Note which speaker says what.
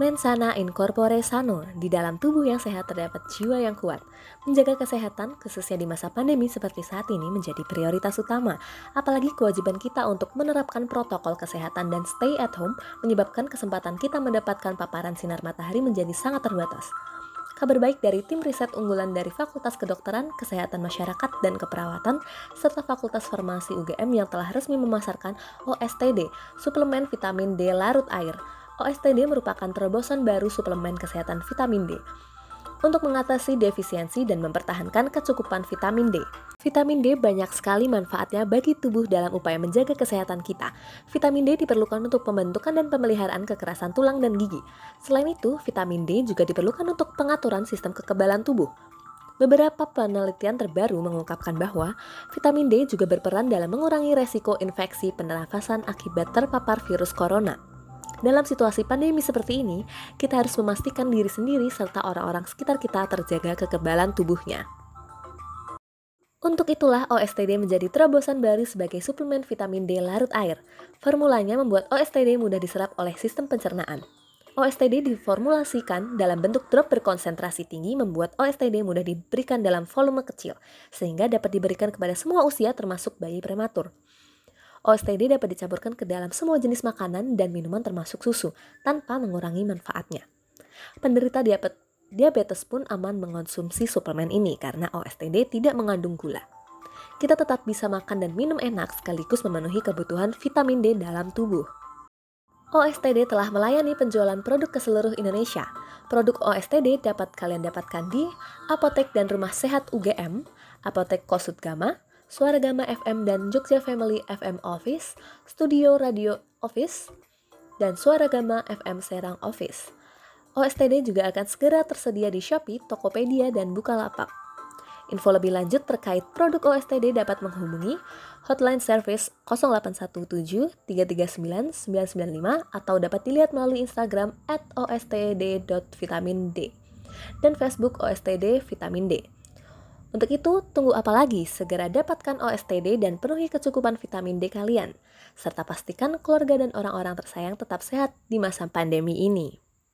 Speaker 1: Mensana in corpore sano, di dalam tubuh yang sehat terdapat jiwa yang kuat. Menjaga kesehatan, khususnya di masa pandemi seperti saat ini menjadi prioritas utama. Apalagi kewajiban kita untuk menerapkan protokol kesehatan dan stay at home menyebabkan kesempatan kita mendapatkan paparan sinar matahari menjadi sangat terbatas. Kabar baik dari tim riset unggulan dari Fakultas Kedokteran, Kesehatan Masyarakat, dan Keperawatan, serta Fakultas Farmasi UGM yang telah resmi memasarkan OSTD, suplemen vitamin D larut air, OSTD merupakan terobosan baru suplemen kesehatan vitamin D untuk mengatasi defisiensi dan mempertahankan kecukupan vitamin D. Vitamin D banyak sekali manfaatnya bagi tubuh dalam upaya menjaga kesehatan kita. Vitamin D diperlukan untuk pembentukan dan pemeliharaan kekerasan tulang dan gigi. Selain itu, vitamin D juga diperlukan untuk pengaturan sistem kekebalan tubuh. Beberapa penelitian terbaru mengungkapkan bahwa vitamin D juga berperan dalam mengurangi resiko infeksi pernafasan akibat terpapar virus corona. Dalam situasi pandemi seperti ini, kita harus memastikan diri sendiri serta orang-orang sekitar kita terjaga kekebalan tubuhnya. Untuk itulah OSTD menjadi terobosan baru sebagai suplemen vitamin D larut air. Formulanya membuat OSTD mudah diserap oleh sistem pencernaan. OSTD diformulasikan dalam bentuk drop berkonsentrasi tinggi membuat OSTD mudah diberikan dalam volume kecil, sehingga dapat diberikan kepada semua usia termasuk bayi prematur. OSTD dapat dicampurkan ke dalam semua jenis makanan dan minuman termasuk susu, tanpa mengurangi manfaatnya. Penderita diabetes pun aman mengonsumsi suplemen ini karena OSTD tidak mengandung gula. Kita tetap bisa makan dan minum enak sekaligus memenuhi kebutuhan vitamin D dalam tubuh. OSTD telah melayani penjualan produk ke seluruh Indonesia. Produk OSTD dapat kalian dapatkan di apotek dan rumah sehat UGM, apotek Kosut Gama, Suara Gama FM dan Jogja Family FM Office, Studio Radio Office, dan Suara Gama FM Serang Office. OSTD juga akan segera tersedia di Shopee, Tokopedia, dan Bukalapak. Info lebih lanjut terkait produk OSTD dapat menghubungi hotline service 0817 339 995 atau dapat dilihat melalui Instagram at ostd.vitamin D dan Facebook OSTD Vitamin D. Untuk itu, tunggu apa lagi? Segera dapatkan OSTD dan penuhi kecukupan vitamin D kalian. Serta pastikan keluarga dan orang-orang tersayang tetap sehat di masa pandemi ini.